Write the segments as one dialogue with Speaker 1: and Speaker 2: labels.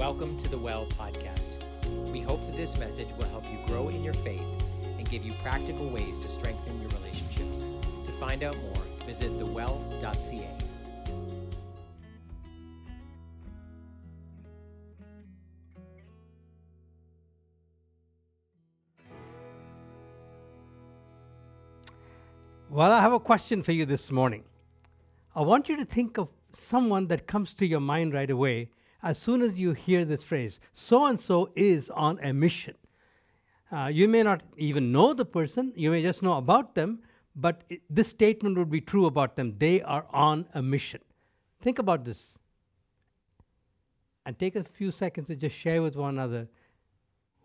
Speaker 1: Welcome to the Well podcast. We hope that this message will help you grow in your faith and give you practical ways to strengthen your relationships. To find out more, visit thewell.ca.
Speaker 2: Well, I have a question for you this morning. I want you to think of someone that comes to your mind right away as soon as you hear this phrase so and so is on a mission. Uh, you may not even know the person, you may just know about them, but it, this statement would be true about them. They are on a mission. Think about this. And take a few seconds to just share with one another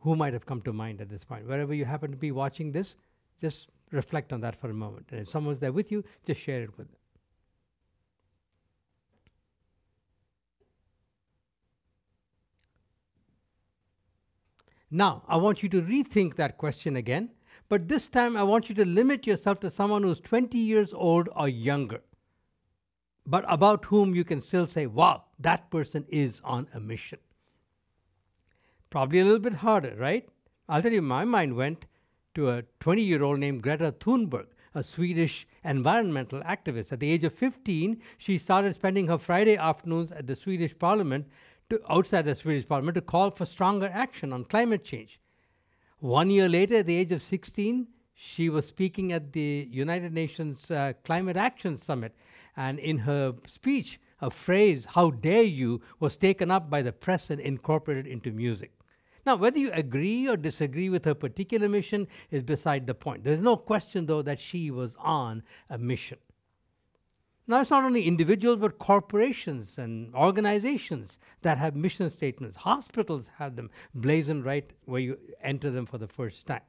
Speaker 2: who might have come to mind at this point. Wherever you happen to be watching this, just reflect on that for a moment. And if someone's there with you, just share it with them. Now, I want you to rethink that question again, but this time I want you to limit yourself to someone who's 20 years old or younger, but about whom you can still say, wow, that person is on a mission. Probably a little bit harder, right? I'll tell you, my mind went to a 20 year old named Greta Thunberg, a Swedish environmental activist. At the age of 15, she started spending her Friday afternoons at the Swedish parliament to, outside the Swedish parliament to call for stronger action on climate change. One year later, at the age of 16, she was speaking at the United Nations uh, Climate Action Summit. And in her speech, a phrase, how dare you, was taken up by the press and incorporated into music. Now, whether you agree or disagree with her particular mission is beside the point. There's no question, though, that she was on a mission. Now, it's not only individuals, but corporations and organizations that have mission statements. Hospitals have them blazoned right where you enter them for the first time.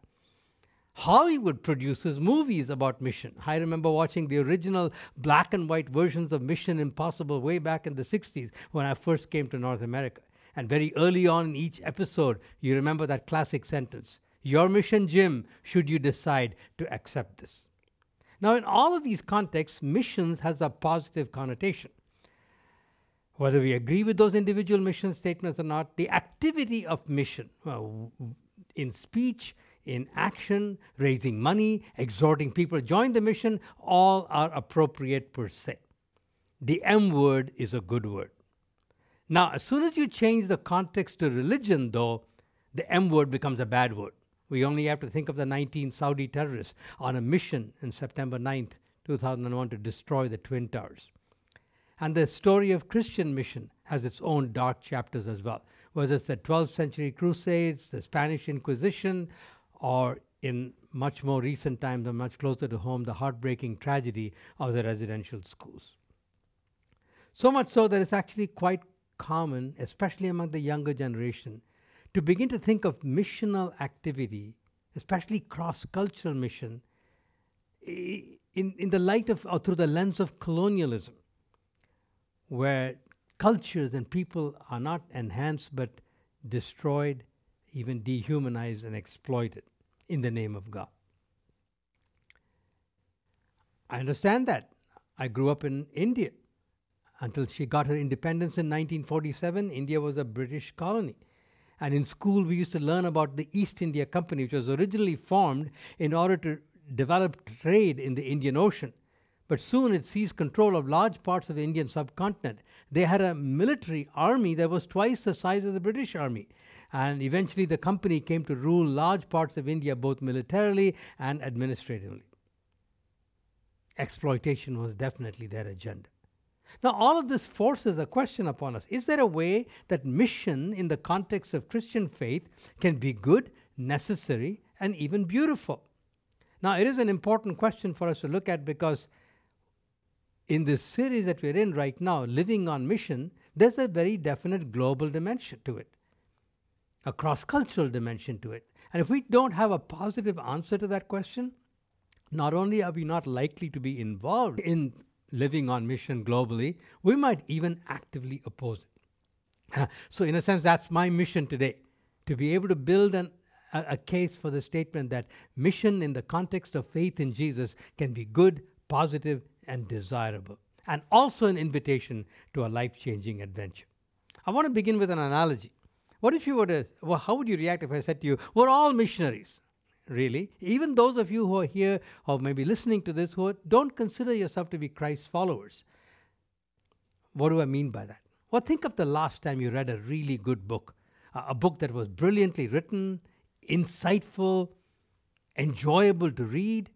Speaker 2: Hollywood produces movies about mission. I remember watching the original black and white versions of Mission Impossible way back in the 60s when I first came to North America. And very early on in each episode, you remember that classic sentence Your mission, Jim, should you decide to accept this. Now, in all of these contexts, missions has a positive connotation. Whether we agree with those individual mission statements or not, the activity of mission, well, in speech, in action, raising money, exhorting people to join the mission, all are appropriate per se. The M word is a good word. Now, as soon as you change the context to religion, though, the M word becomes a bad word. We only have to think of the 19 Saudi terrorists on a mission in September 9th, 2001 to destroy the Twin Towers. And the story of Christian mission has its own dark chapters as well, whether it's the 12th century Crusades, the Spanish Inquisition, or in much more recent times and much closer to home, the heartbreaking tragedy of the residential schools. So much so that it's actually quite common, especially among the younger generation, to begin to think of missional activity, especially cross cultural mission, in, in the light of or through the lens of colonialism, where cultures and people are not enhanced but destroyed, even dehumanized and exploited in the name of God. I understand that. I grew up in India until she got her independence in 1947, India was a British colony. And in school, we used to learn about the East India Company, which was originally formed in order to develop trade in the Indian Ocean. But soon it seized control of large parts of the Indian subcontinent. They had a military army that was twice the size of the British army. And eventually, the company came to rule large parts of India, both militarily and administratively. Exploitation was definitely their agenda. Now, all of this forces a question upon us. Is there a way that mission in the context of Christian faith can be good, necessary, and even beautiful? Now, it is an important question for us to look at because in this series that we're in right now, Living on Mission, there's a very definite global dimension to it, a cross cultural dimension to it. And if we don't have a positive answer to that question, not only are we not likely to be involved in living on mission globally, we might even actively oppose it. so, in a sense, that's my mission today to be able to build an, a, a case for the statement that mission in the context of faith in Jesus can be good, positive, and desirable, and also an invitation to a life changing adventure. I want to begin with an analogy. What if you were to, well, how would you react if I said to you, we're all missionaries? Really? Even those of you who are here or maybe listening to this who are, don't consider yourself to be Christ's followers. What do I mean by that? Well, think of the last time you read a really good book, a book that was brilliantly written, insightful, enjoyable to read,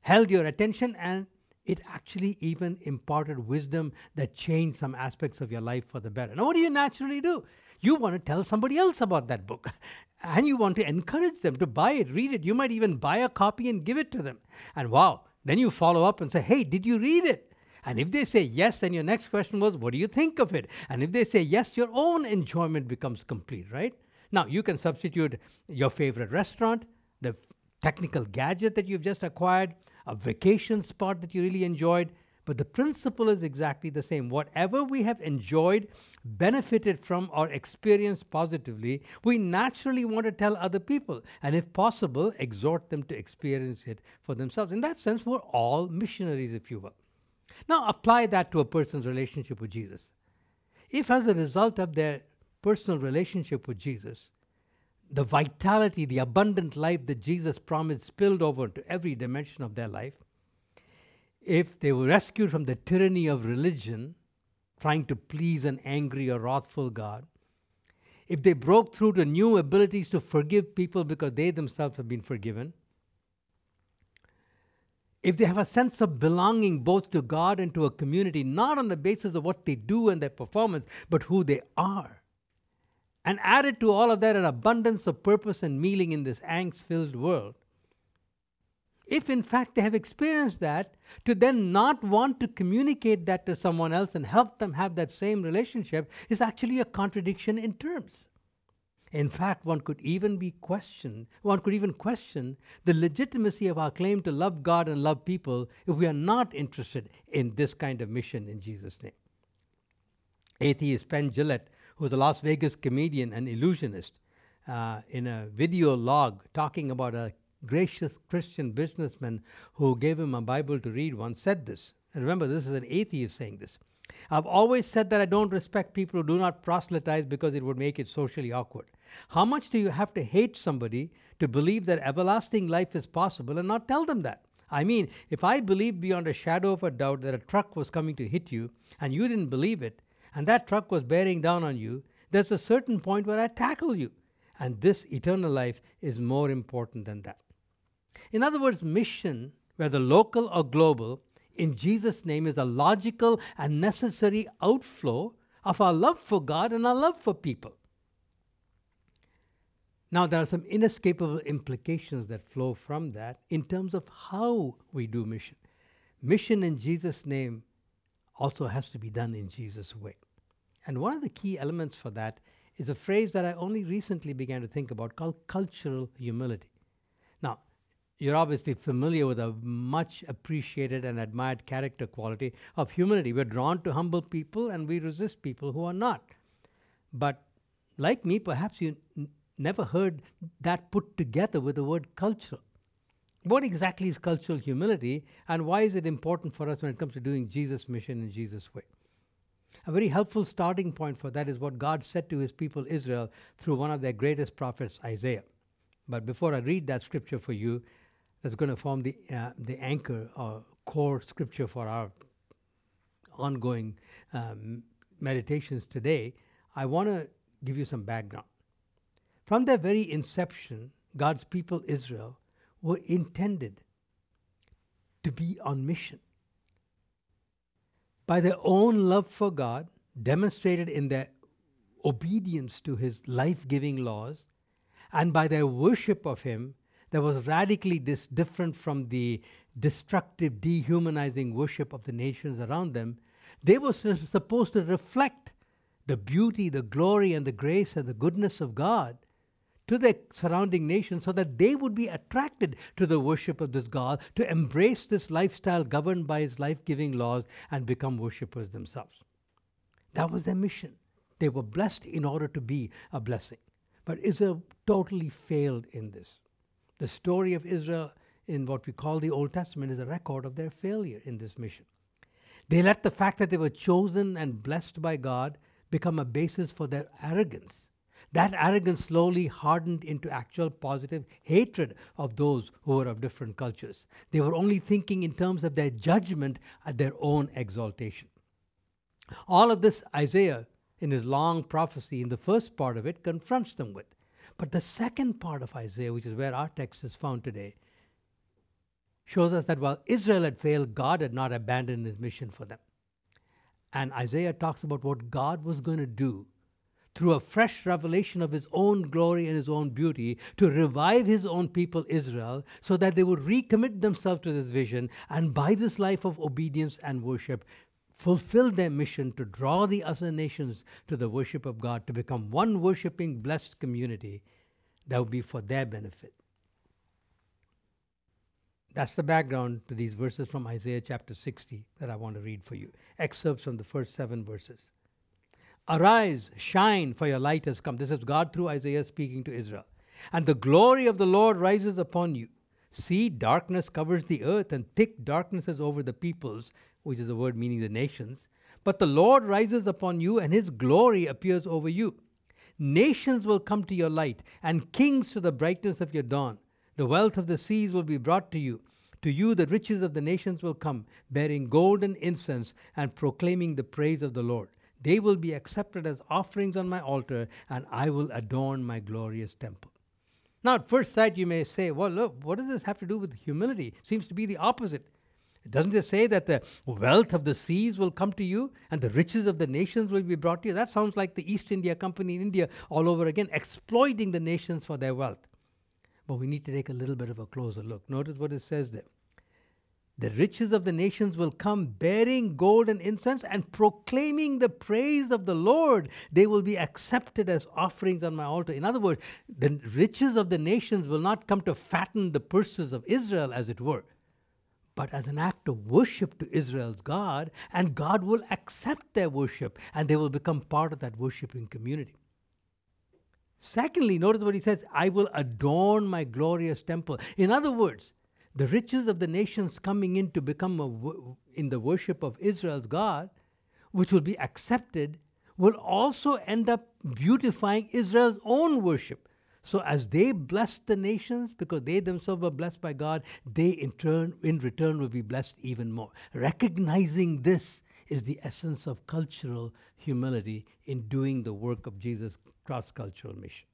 Speaker 2: held your attention, and it actually even imparted wisdom that changed some aspects of your life for the better. Now, what do you naturally do? You want to tell somebody else about that book. And you want to encourage them to buy it, read it. You might even buy a copy and give it to them. And wow, then you follow up and say, hey, did you read it? And if they say yes, then your next question was, what do you think of it? And if they say yes, your own enjoyment becomes complete, right? Now, you can substitute your favorite restaurant, the technical gadget that you've just acquired, a vacation spot that you really enjoyed, but the principle is exactly the same. Whatever we have enjoyed, benefited from, or experienced positively, we naturally want to tell other people. And if possible, exhort them to experience it for themselves. In that sense, we're all missionaries, if you will. Now, apply that to a person's relationship with Jesus. If, as a result of their personal relationship with Jesus, the vitality, the abundant life that Jesus promised spilled over to every dimension of their life, if they were rescued from the tyranny of religion, trying to please an angry or wrathful God, if they broke through to new abilities to forgive people because they themselves have been forgiven, if they have a sense of belonging both to God and to a community, not on the basis of what they do and their performance, but who they are, and added to all of that an abundance of purpose and meaning in this angst filled world, if in fact they have experienced that, to then not want to communicate that to someone else and help them have that same relationship is actually a contradiction in terms. In fact, one could even be questioned, one could even question the legitimacy of our claim to love God and love people if we are not interested in this kind of mission in Jesus' name. Atheist Penn Jillette, who was a Las Vegas comedian and illusionist, uh, in a video log talking about a gracious Christian businessman who gave him a Bible to read once said this. And remember, this is an atheist saying this. I've always said that I don't respect people who do not proselytize because it would make it socially awkward. How much do you have to hate somebody to believe that everlasting life is possible and not tell them that? I mean, if I believed beyond a shadow of a doubt that a truck was coming to hit you and you didn't believe it, and that truck was bearing down on you, there's a certain point where I tackle you. And this eternal life is more important than that. In other words, mission, whether local or global, in Jesus' name is a logical and necessary outflow of our love for God and our love for people. Now, there are some inescapable implications that flow from that in terms of how we do mission. Mission in Jesus' name also has to be done in Jesus' way. And one of the key elements for that is a phrase that I only recently began to think about called cultural humility. You're obviously familiar with a much appreciated and admired character quality of humility. We're drawn to humble people and we resist people who are not. But like me, perhaps you n- never heard that put together with the word cultural. What exactly is cultural humility and why is it important for us when it comes to doing Jesus' mission in Jesus' way? A very helpful starting point for that is what God said to his people Israel through one of their greatest prophets, Isaiah. But before I read that scripture for you, that's going to form the, uh, the anchor or core scripture for our ongoing um, meditations today, I want to give you some background. From their very inception, God's people, Israel, were intended to be on mission. By their own love for God, demonstrated in their obedience to His life giving laws, and by their worship of Him, that was radically dis- different from the destructive, dehumanizing worship of the nations around them, they were supposed to reflect the beauty, the glory, and the grace and the goodness of God to the surrounding nations so that they would be attracted to the worship of this God, to embrace this lifestyle governed by his life giving laws and become worshippers themselves. That was their mission. They were blessed in order to be a blessing. But Israel totally failed in this. The story of Israel in what we call the Old Testament is a record of their failure in this mission. They let the fact that they were chosen and blessed by God become a basis for their arrogance. That arrogance slowly hardened into actual positive hatred of those who were of different cultures. They were only thinking in terms of their judgment at their own exaltation. All of this Isaiah, in his long prophecy, in the first part of it, confronts them with. But the second part of Isaiah, which is where our text is found today, shows us that while Israel had failed, God had not abandoned his mission for them. And Isaiah talks about what God was going to do through a fresh revelation of his own glory and his own beauty to revive his own people Israel so that they would recommit themselves to this vision and by this life of obedience and worship fulfill their mission to draw the other nations to the worship of God to become one worshiping blessed community that would be for their benefit. That's the background to these verses from Isaiah chapter 60 that I want to read for you. Excerpts from the first seven verses. Arise, shine, for your light has come. This is God through Isaiah speaking to Israel. And the glory of the Lord rises upon you. See, darkness covers the earth, and thick darkness is over the peoples, which is a word meaning the nations. But the Lord rises upon you, and his glory appears over you. Nations will come to your light, and kings to the brightness of your dawn. The wealth of the seas will be brought to you. To you, the riches of the nations will come, bearing gold and incense and proclaiming the praise of the Lord. They will be accepted as offerings on my altar, and I will adorn my glorious temple. Now, at first sight, you may say, well, look, what does this have to do with humility? Seems to be the opposite. Doesn't it say that the wealth of the seas will come to you and the riches of the nations will be brought to you? That sounds like the East India Company in India all over again, exploiting the nations for their wealth. But we need to take a little bit of a closer look. Notice what it says there. The riches of the nations will come bearing gold and incense and proclaiming the praise of the Lord. They will be accepted as offerings on my altar. In other words, the riches of the nations will not come to fatten the purses of Israel, as it were, but as an act of worship to Israel's God, and God will accept their worship and they will become part of that worshiping community. Secondly, notice what he says I will adorn my glorious temple. In other words, the riches of the nations coming in to become in the worship of Israel's God, which will be accepted, will also end up beautifying Israel's own worship. So as they bless the nations, because they themselves were blessed by God, they in turn, in return, will be blessed even more. Recognizing this is the essence of cultural humility in doing the work of Jesus' cross cultural mission.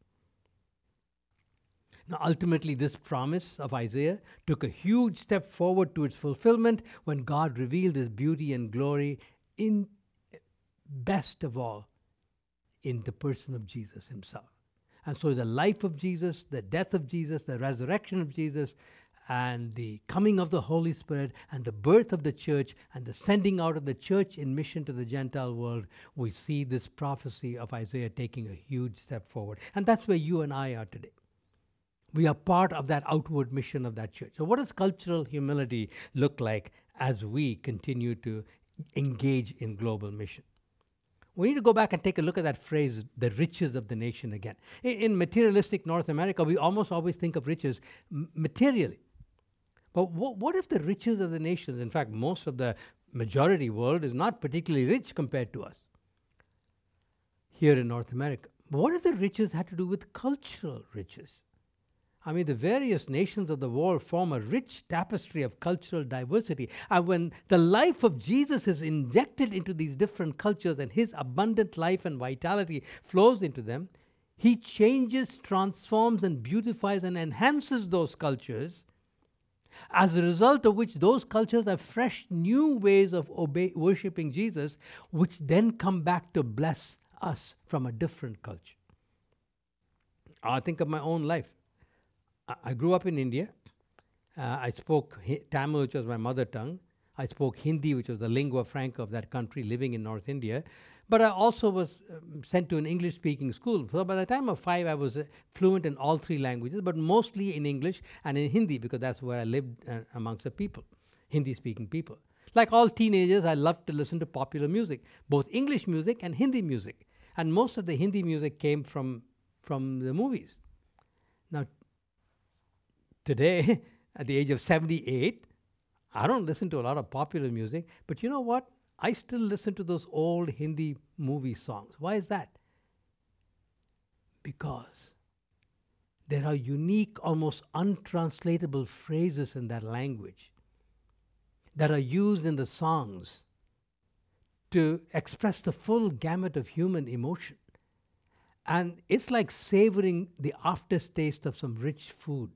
Speaker 2: Now, ultimately, this promise of Isaiah took a huge step forward to its fulfillment when God revealed his beauty and glory in best of all in the person of Jesus himself. And so, the life of Jesus, the death of Jesus, the resurrection of Jesus, and the coming of the Holy Spirit and the birth of the church and the sending out of the church in mission to the Gentile world, we see this prophecy of Isaiah taking a huge step forward. And that's where you and I are today. We are part of that outward mission of that church. So, what does cultural humility look like as we continue to engage in global mission? We need to go back and take a look at that phrase, the riches of the nation again. In, in materialistic North America, we almost always think of riches materially. But what, what if the riches of the nations, in fact, most of the majority world is not particularly rich compared to us here in North America? What if the riches had to do with cultural riches? I mean, the various nations of the world form a rich tapestry of cultural diversity. And when the life of Jesus is injected into these different cultures and his abundant life and vitality flows into them, he changes, transforms, and beautifies and enhances those cultures as a result of which those cultures have fresh new ways of obey, worshiping Jesus, which then come back to bless us from a different culture. I think of my own life. I, grew up in India. Uh, I spoke Tamil, which was my mother tongue. I spoke Hindi, which was the lingua franca of that country, living in North India. But I also was um, sent to an English speaking school. So by the time of five, I was uh, fluent in all three languages, but mostly in English and in Hindi because that's where I lived uh, amongst the people, Hindi speaking people. Like all teenagers, I loved to listen to popular music, both English music and Hindi music. And most of the Hindi music came from, from the movies. Today, at the age of 78, I don't listen to a lot of popular music, but you know what? I still listen to those old Hindi movie songs. Why is that? Because there are unique, almost untranslatable phrases in that language that are used in the songs to express the full gamut of human emotion. And it's like savoring the aftertaste of some rich food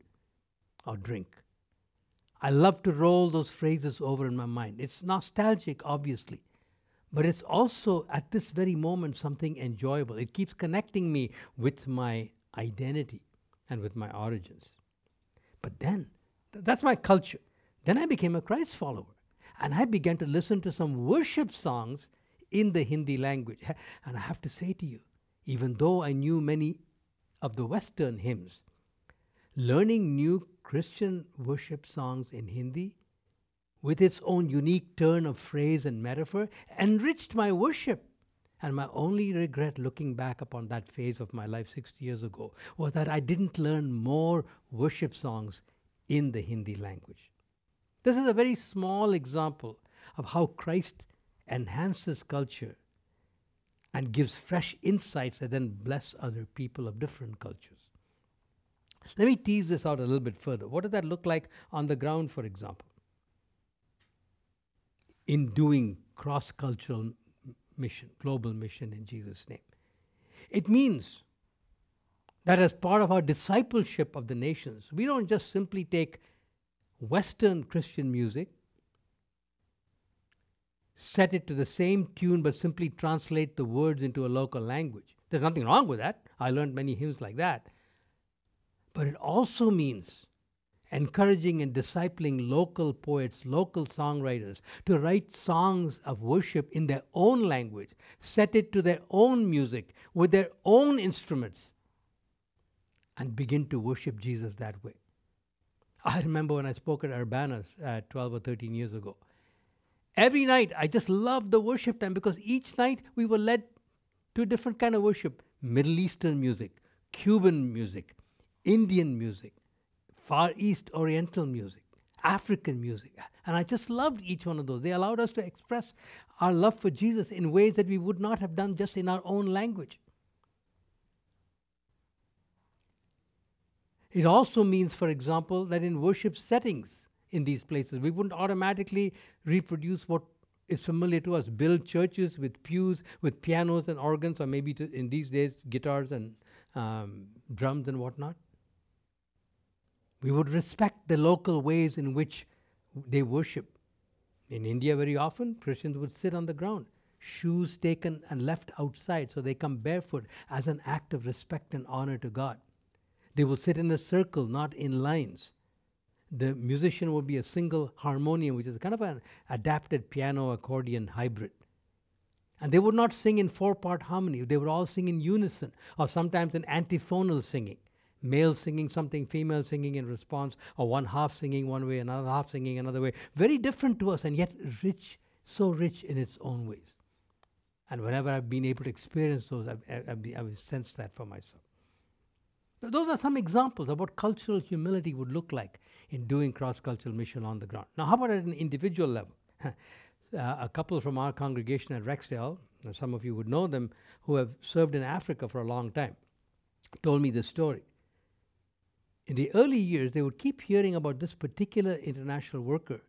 Speaker 2: or drink. I love to roll those phrases over in my mind. It's nostalgic, obviously, but it's also at this very moment something enjoyable. It keeps connecting me with my identity and with my origins. But then, th- that's my culture. Then I became a Christ follower. And I began to listen to some worship songs in the Hindi language. And I have to say to you, even though I knew many of the Western hymns, learning new Christian worship songs in Hindi with its own unique turn of phrase and metaphor enriched my worship. And my only regret looking back upon that phase of my life 60 years ago was that I didn't learn more worship songs in the Hindi language. This is a very small example of how Christ enhances culture and gives fresh insights that then bless other people of different cultures. Let me tease this out a little bit further. What does that look like on the ground, for example? In doing cross cultural mission, global mission in Jesus' name. It means that as part of our discipleship of the nations, we don't just simply take Western Christian music, set it to the same tune, but simply translate the words into a local language. There's nothing wrong with that. I learned many hymns like that. But it also means encouraging and discipling local poets, local songwriters to write songs of worship in their own language, set it to their own music with their own instruments, and begin to worship Jesus that way. I remember when I spoke at Urbanus uh, 12 or 13 years ago. Every night, I just loved the worship time because each night we were led to a different kind of worship Middle Eastern music, Cuban music, Indian music, Far East Oriental music, African music. And I just loved each one of those. They allowed us to express our love for Jesus in ways that we would not have done just in our own language. It also means, for example, that in worship settings in these places, we wouldn't automatically reproduce what is familiar to us build churches with pews, with pianos and organs, or maybe in these days, guitars and um, drums and whatnot. We would respect the local ways in which they worship. In India, very often, Christians would sit on the ground, shoes taken and left outside, so they come barefoot as an act of respect and honor to God. They will sit in a circle, not in lines. The musician will be a single harmonium, which is kind of an adapted piano accordion hybrid. And they would not sing in four part harmony, they would all sing in unison, or sometimes in antiphonal singing. Male singing something, female singing in response, or one half singing one way, another half singing another way. Very different to us, and yet rich, so rich in its own ways. And whenever I've been able to experience those, I've, I've, I've sensed that for myself. Those are some examples of what cultural humility would look like in doing cross cultural mission on the ground. Now, how about at an individual level? uh, a couple from our congregation at Rexdale, some of you would know them, who have served in Africa for a long time, told me this story. In the early years, they would keep hearing about this particular international worker,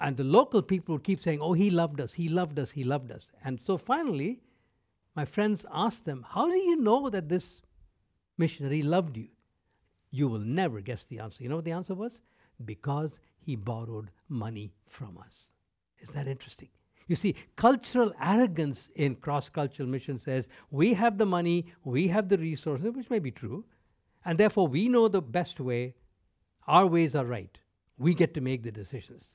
Speaker 2: and the local people would keep saying, Oh, he loved us, he loved us, he loved us. And so finally, my friends asked them, How do you know that this missionary loved you? You will never guess the answer. You know what the answer was? Because he borrowed money from us. Isn't that interesting? You see, cultural arrogance in cross cultural mission says we have the money, we have the resources, which may be true, and therefore we know the best way, our ways are right. We get to make the decisions.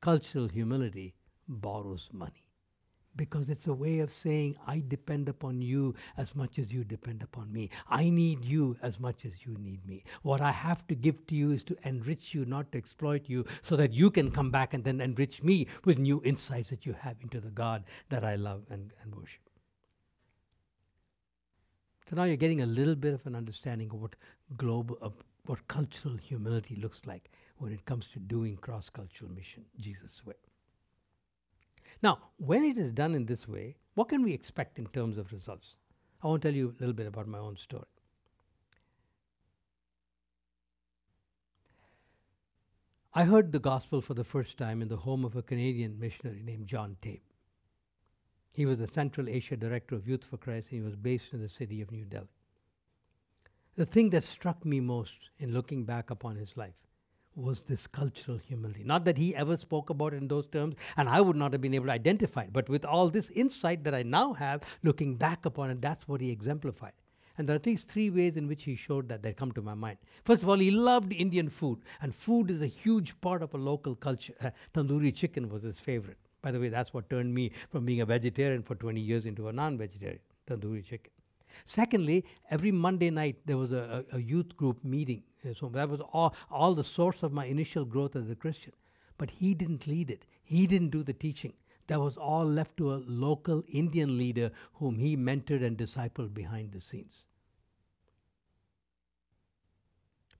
Speaker 2: Cultural humility borrows money because it's a way of saying, I depend upon you as much as you depend upon me. I need you as much as you need me. What I have to give to you is to enrich you, not to exploit you, so that you can come back and then enrich me with new insights that you have into the God that I love and, and worship. So now you're getting a little bit of an understanding of what global, of what cultural humility looks like when it comes to doing cross-cultural mission Jesus' way. Now, when it is done in this way, what can we expect in terms of results? I want to tell you a little bit about my own story. I heard the gospel for the first time in the home of a Canadian missionary named John Tape. He was the Central Asia Director of Youth for Christ and he was based in the city of New Delhi. The thing that struck me most in looking back upon his life was this cultural humility. Not that he ever spoke about it in those terms, and I would not have been able to identify it, but with all this insight that I now have, looking back upon it, that's what he exemplified. And there are at least three ways in which he showed that that come to my mind. First of all, he loved Indian food, and food is a huge part of a local culture. Uh, tandoori chicken was his favorite. By the way, that's what turned me from being a vegetarian for 20 years into a non vegetarian, tandoori chicken. Secondly, every Monday night there was a, a, a youth group meeting. So that was all, all the source of my initial growth as a Christian. But he didn't lead it, he didn't do the teaching. That was all left to a local Indian leader whom he mentored and discipled behind the scenes.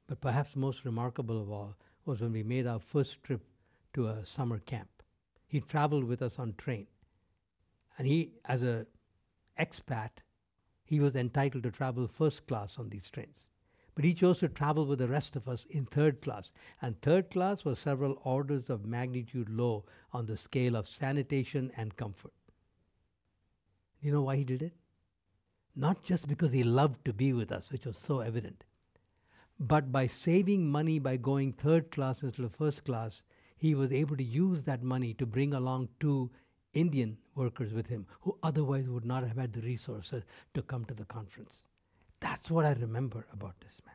Speaker 2: But perhaps most remarkable of all was when we made our first trip to a summer camp. He traveled with us on train. And he, as a expat, he was entitled to travel first class on these trains. But he chose to travel with the rest of us in third class. And third class was several orders of magnitude low on the scale of sanitation and comfort. You know why he did it? Not just because he loved to be with us, which was so evident, but by saving money by going third class instead of first class, he was able to use that money to bring along two Indian workers with him who otherwise would not have had the resources to come to the conference. That's what I remember about this man.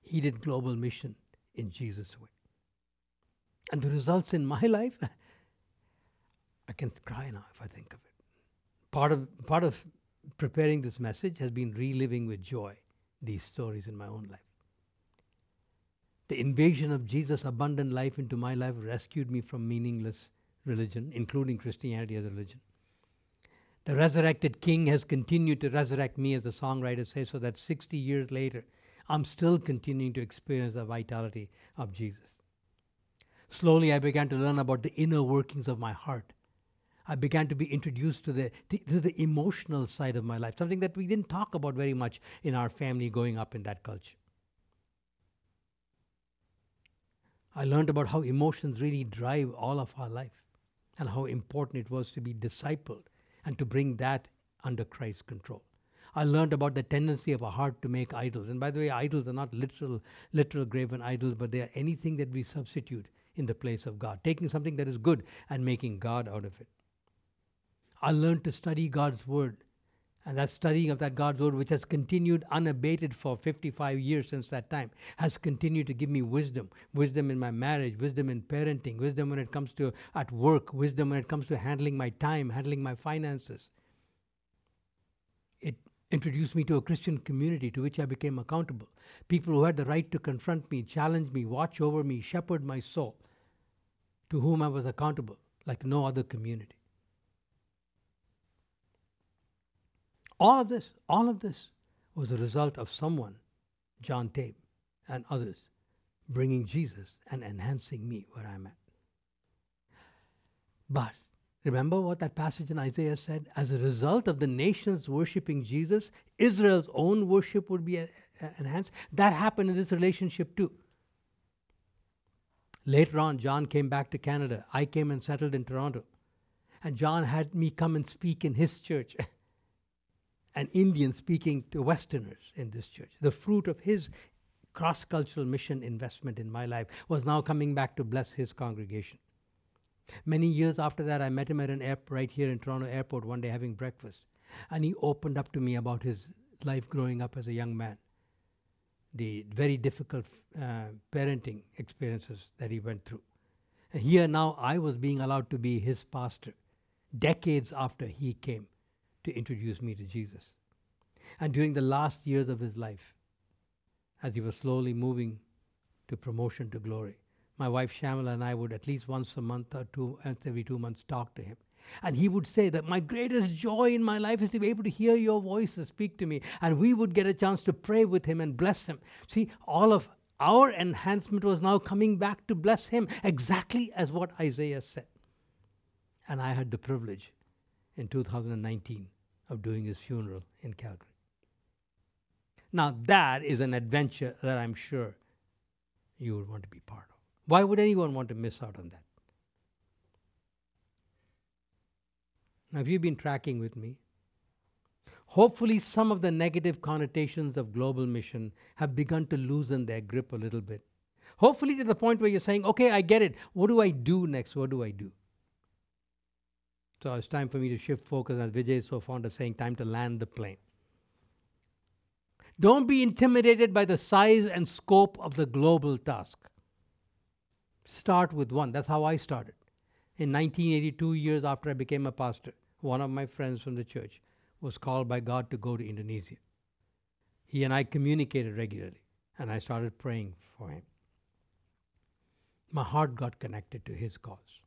Speaker 2: He did global mission in Jesus' way. And the results in my life, I can cry now if I think of it. Part of, part of preparing this message has been reliving with joy these stories in my own life. The invasion of Jesus' abundant life into my life rescued me from meaningless religion, including Christianity as a religion. The resurrected King has continued to resurrect me, as the songwriter says, so that 60 years later, I'm still continuing to experience the vitality of Jesus. Slowly, I began to learn about the inner workings of my heart. I began to be introduced to the, to the emotional side of my life, something that we didn't talk about very much in our family growing up in that culture. I learned about how emotions really drive all of our life and how important it was to be discipled and to bring that under Christ's control. I learned about the tendency of a heart to make idols. And by the way, idols are not literal, literal graven idols, but they are anything that we substitute in the place of God, taking something that is good and making God out of it. I learned to study God's Word and that studying of that God's word, which has continued unabated for 55 years since that time, has continued to give me wisdom. Wisdom in my marriage, wisdom in parenting, wisdom when it comes to at work, wisdom when it comes to handling my time, handling my finances. It introduced me to a Christian community to which I became accountable. People who had the right to confront me, challenge me, watch over me, shepherd my soul, to whom I was accountable like no other community. All of this, all of this was a result of someone, John Tape and others, bringing Jesus and enhancing me where I'm at. But remember what that passage in Isaiah said? As a result of the nations worshiping Jesus, Israel's own worship would be uh, uh, enhanced. That happened in this relationship too. Later on, John came back to Canada. I came and settled in Toronto. And John had me come and speak in his church. an Indian speaking to Westerners in this church. The fruit of his cross cultural mission investment in my life was now coming back to bless his congregation. Many years after that, I met him at an airport right here in Toronto Airport one day having breakfast. And he opened up to me about his life growing up as a young man, the very difficult uh, parenting experiences that he went through. And here now, I was being allowed to be his pastor decades after he came to introduce me to Jesus. And during the last years of his life, as he was slowly moving to promotion to glory, my wife Shamala and I would at least once a month or two, every two months, talk to him. And he would say that my greatest joy in my life is to be able to hear your voices speak to me. And we would get a chance to pray with him and bless him. See, all of our enhancement was now coming back to bless him, exactly as what Isaiah said. And I had the privilege in 2019 of doing his funeral in Calgary. Now, that is an adventure that I'm sure you would want to be part of. Why would anyone want to miss out on that? Now, have you've been tracking with me? Hopefully, some of the negative connotations of global mission have begun to loosen their grip a little bit. Hopefully, to the point where you're saying, okay, I get it. What do I do next? What do I do? So it's time for me to shift focus, as Vijay is so fond of saying, time to land the plane. Don't be intimidated by the size and scope of the global task. Start with one. That's how I started. In 1982, years after I became a pastor, one of my friends from the church was called by God to go to Indonesia. He and I communicated regularly, and I started praying for him. My heart got connected to his cause.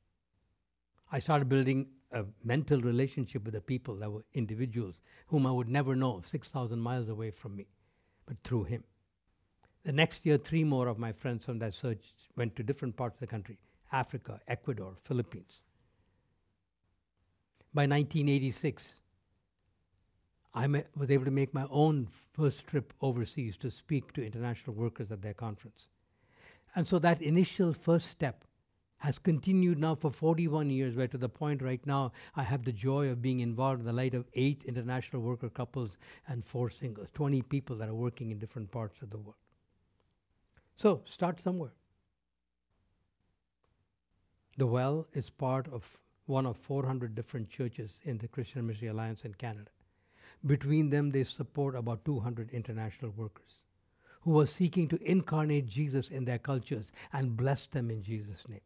Speaker 2: I started building a mental relationship with the people that were individuals whom I would never know 6,000 miles away from me, but through him. The next year, three more of my friends from that search went to different parts of the country Africa, Ecuador, Philippines. By 1986, I was able to make my own first trip overseas to speak to international workers at their conference. And so that initial first step has continued now for 41 years, where to the point right now I have the joy of being involved in the light of eight international worker couples and four singles, 20 people that are working in different parts of the world. So start somewhere. The Well is part of one of 400 different churches in the Christian Missionary Alliance in Canada. Between them, they support about 200 international workers who are seeking to incarnate Jesus in their cultures and bless them in Jesus' name.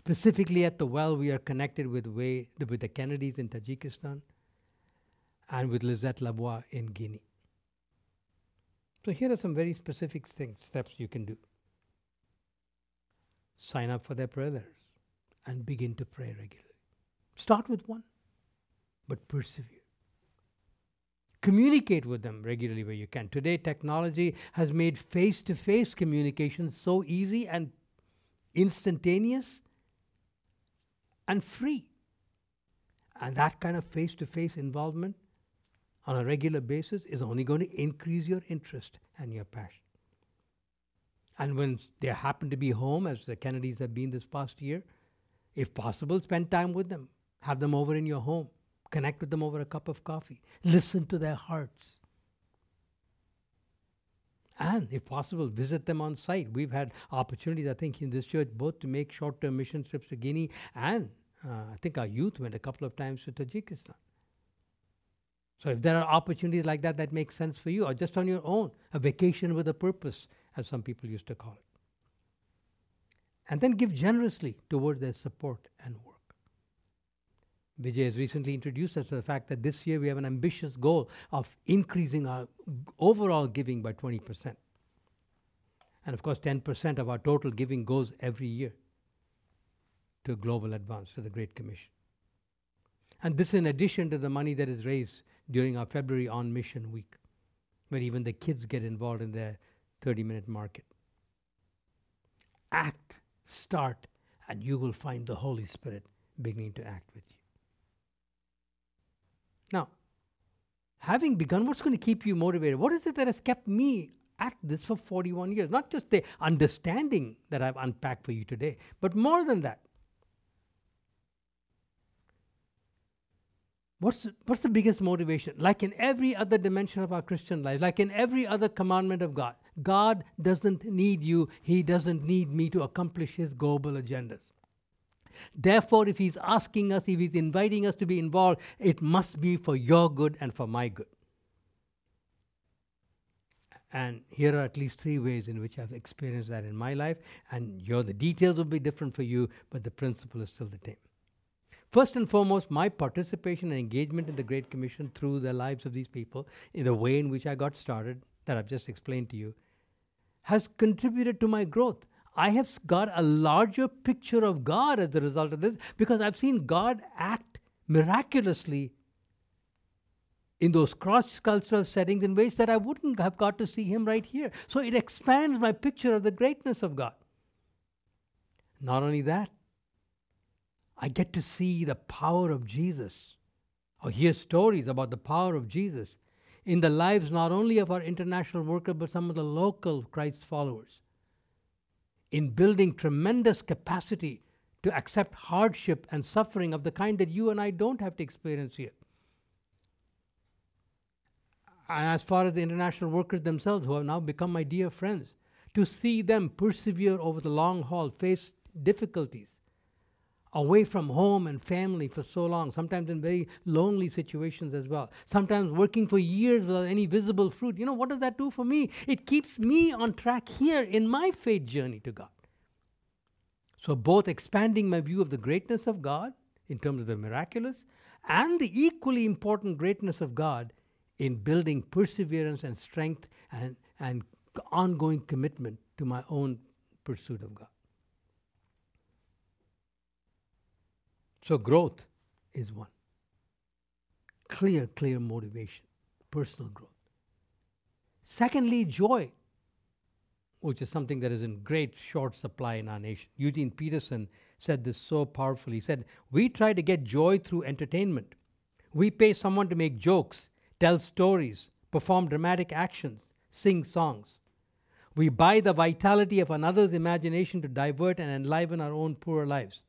Speaker 2: Specifically at the well, we are connected with, way, with the Kennedys in Tajikistan and with Lisette Labois in Guinea. So here are some very specific things, steps you can do. Sign up for their prayers and begin to pray regularly. Start with one, but persevere. Communicate with them regularly where you can. Today, technology has made face to face communication so easy and instantaneous and free. And that kind of face to face involvement on a regular basis is only going to increase your interest and your passion. And when they happen to be home, as the Kennedys have been this past year, if possible, spend time with them. Have them over in your home. Connect with them over a cup of coffee. Listen to their hearts. And if possible, visit them on site. We've had opportunities, I think, in this church both to make short term mission trips to Guinea and Uh, I think our youth went a couple of times to Tajikistan. So if there are opportunities like that that make sense for you, or just on your own, a vacation with a purpose, as some people used to call it. And then give generously towards their support and work. Vijay has recently introduced us to the fact that this year we have an ambitious goal of increasing our overall giving by 20%. And of course, 10% of our total giving goes every year to global advance, to the Great Commission. And this in addition to the money that is raised during our February on mission week, where even the kids get involved in their 30 minute market. Act, start, and you will find the Holy Spirit beginning to act with you. Now, having begun, what's going to keep you motivated? What is it that has kept me at this for 41 years? Not just the understanding that I've unpacked for you today, but more than that. What's, what's the biggest motivation? Like in every other dimension of our Christian life, like in every other commandment of God, God doesn't need you, He doesn't need me to accomplish His global agendas. Therefore, if He's asking us, if He's inviting us to be involved, it must be for your good and for my good. And here are at least three ways in which I've experienced that in my life. And your, the details will be different for you, but the principle is still the same. First and foremost, my participation and engagement in the Great Commission through the lives of these people, in the way in which I got started, that I've just explained to you, has contributed to my growth. I have got a larger picture of God as a result of this because I've seen God act miraculously in those cross cultural settings in ways that I wouldn't have got to see Him right here. So it expands my picture of the greatness of God. Not only that, I get to see the power of Jesus or hear stories about the power of Jesus in the lives not only of our international workers, but some of the local Christ followers, in building tremendous capacity to accept hardship and suffering of the kind that you and I don't have to experience here. And as far as the international workers themselves, who have now become my dear friends, to see them persevere over the long haul, face difficulties, away from home and family for so long, sometimes in very lonely situations as well, sometimes working for years without any visible fruit. You know, what does that do for me? It keeps me on track here in my faith journey to God. So, both expanding my view of the greatness of God in terms of the miraculous and the equally important greatness of God in building perseverance and strength and, and ongoing commitment to my own pursuit of God. So, growth is one. Clear, clear motivation, personal growth. Secondly, joy, which is something that is in great short supply in our nation. Eugene Peterson said this so powerfully. He said, We try to get joy through entertainment. We pay someone to make jokes, tell stories, perform dramatic actions, sing songs. We buy the vitality of another's imagination to divert and enliven our own poor lives.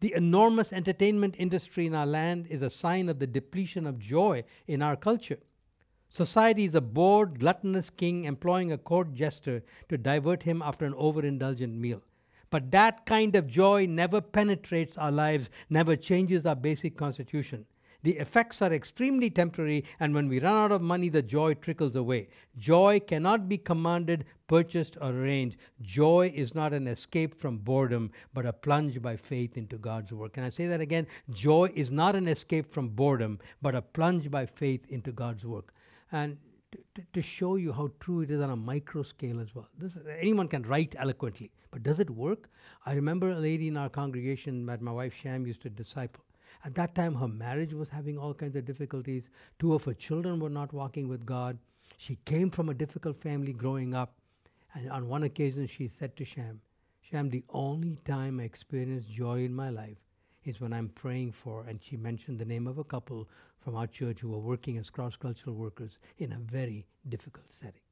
Speaker 2: The enormous entertainment industry in our land is a sign of the depletion of joy in our culture. Society is a bored, gluttonous king employing a court jester to divert him after an overindulgent meal. But that kind of joy never penetrates our lives, never changes our basic constitution. The effects are extremely temporary, and when we run out of money, the joy trickles away. Joy cannot be commanded, purchased, or arranged. Joy is not an escape from boredom, but a plunge by faith into God's work. Can I say that again? Joy is not an escape from boredom, but a plunge by faith into God's work. And to, to show you how true it is on a micro scale as well. This, anyone can write eloquently, but does it work? I remember a lady in our congregation that my wife Sham used to disciple. At that time, her marriage was having all kinds of difficulties. Two of her children were not walking with God. She came from a difficult family growing up. And on one occasion, she said to Sham, Sham, the only time I experience joy in my life is when I'm praying for, and she mentioned the name of a couple from our church who were working as cross cultural workers in a very difficult setting.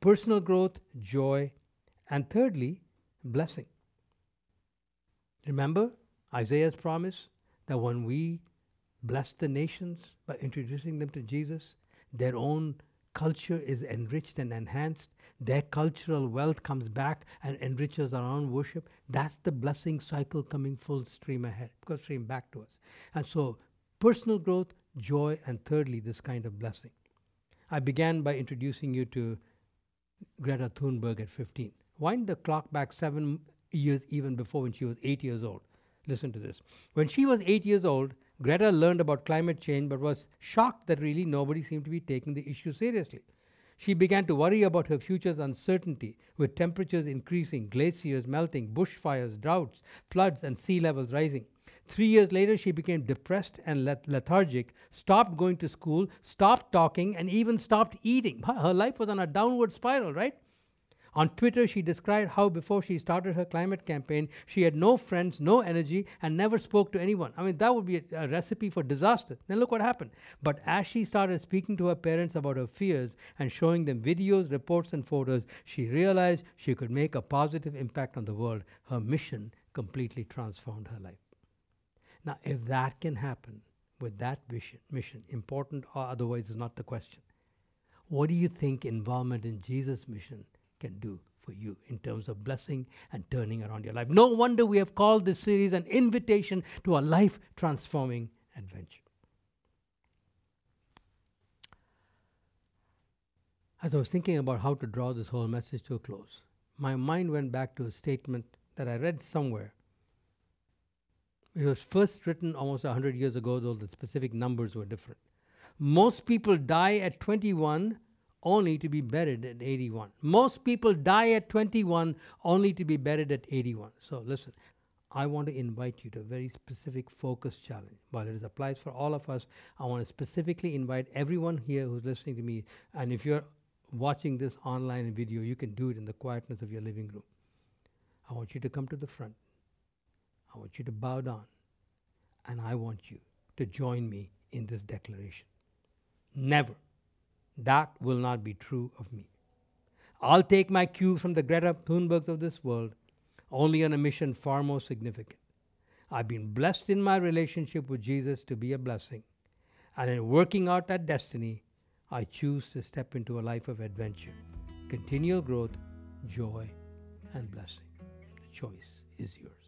Speaker 2: Personal growth, joy, and thirdly, blessing. Remember, Isaiah's promise that when we bless the nations by introducing them to Jesus, their own culture is enriched and enhanced. Their cultural wealth comes back and enriches our own worship. That's the blessing cycle coming full stream ahead, full stream back to us. And so, personal growth, joy, and thirdly, this kind of blessing. I began by introducing you to Greta Thunberg at 15. Wind the clock back seven years even before when she was eight years old. Listen to this. When she was eight years old, Greta learned about climate change but was shocked that really nobody seemed to be taking the issue seriously. She began to worry about her future's uncertainty, with temperatures increasing, glaciers melting, bushfires, droughts, floods, and sea levels rising. Three years later, she became depressed and lethargic, stopped going to school, stopped talking, and even stopped eating. Her life was on a downward spiral, right? On Twitter, she described how before she started her climate campaign, she had no friends, no energy, and never spoke to anyone. I mean, that would be a, a, recipe for disaster. Then look what happened. But as she started speaking to her parents about her fears and showing them videos, reports, and photos, she realized she could make a positive impact on the world. Her mission completely transformed her life. Now, if that can happen with that vision, mission, important or otherwise is not the question. What do you think involvement in Jesus' mission can do for you in terms of blessing and turning around your life. No wonder we have called this series an invitation to a life transforming adventure. As I was thinking about how to draw this whole message to a close, my mind went back to a statement that I read somewhere. It was first written almost 100 years ago, though the specific numbers were different. Most people die at 21 only to be buried at 81. Most people die at 21 only to be buried at 81. So listen, I want to invite you to a very specific focus challenge. While it applies for all of us, I want to specifically invite everyone here who's listening to me. And if you're watching this online video, you can do it in the quietness of your living room. I want you to come to the front. I want you to bow down. And I want you to join me in this declaration. Never. That will not be true of me. I'll take my cue from the Greta Thunbergs of this world, only on a mission far more significant. I've been blessed in my relationship with Jesus to be a blessing. And in working out that destiny, I choose to step into a life of adventure, continual growth, joy, and blessing. The choice is yours.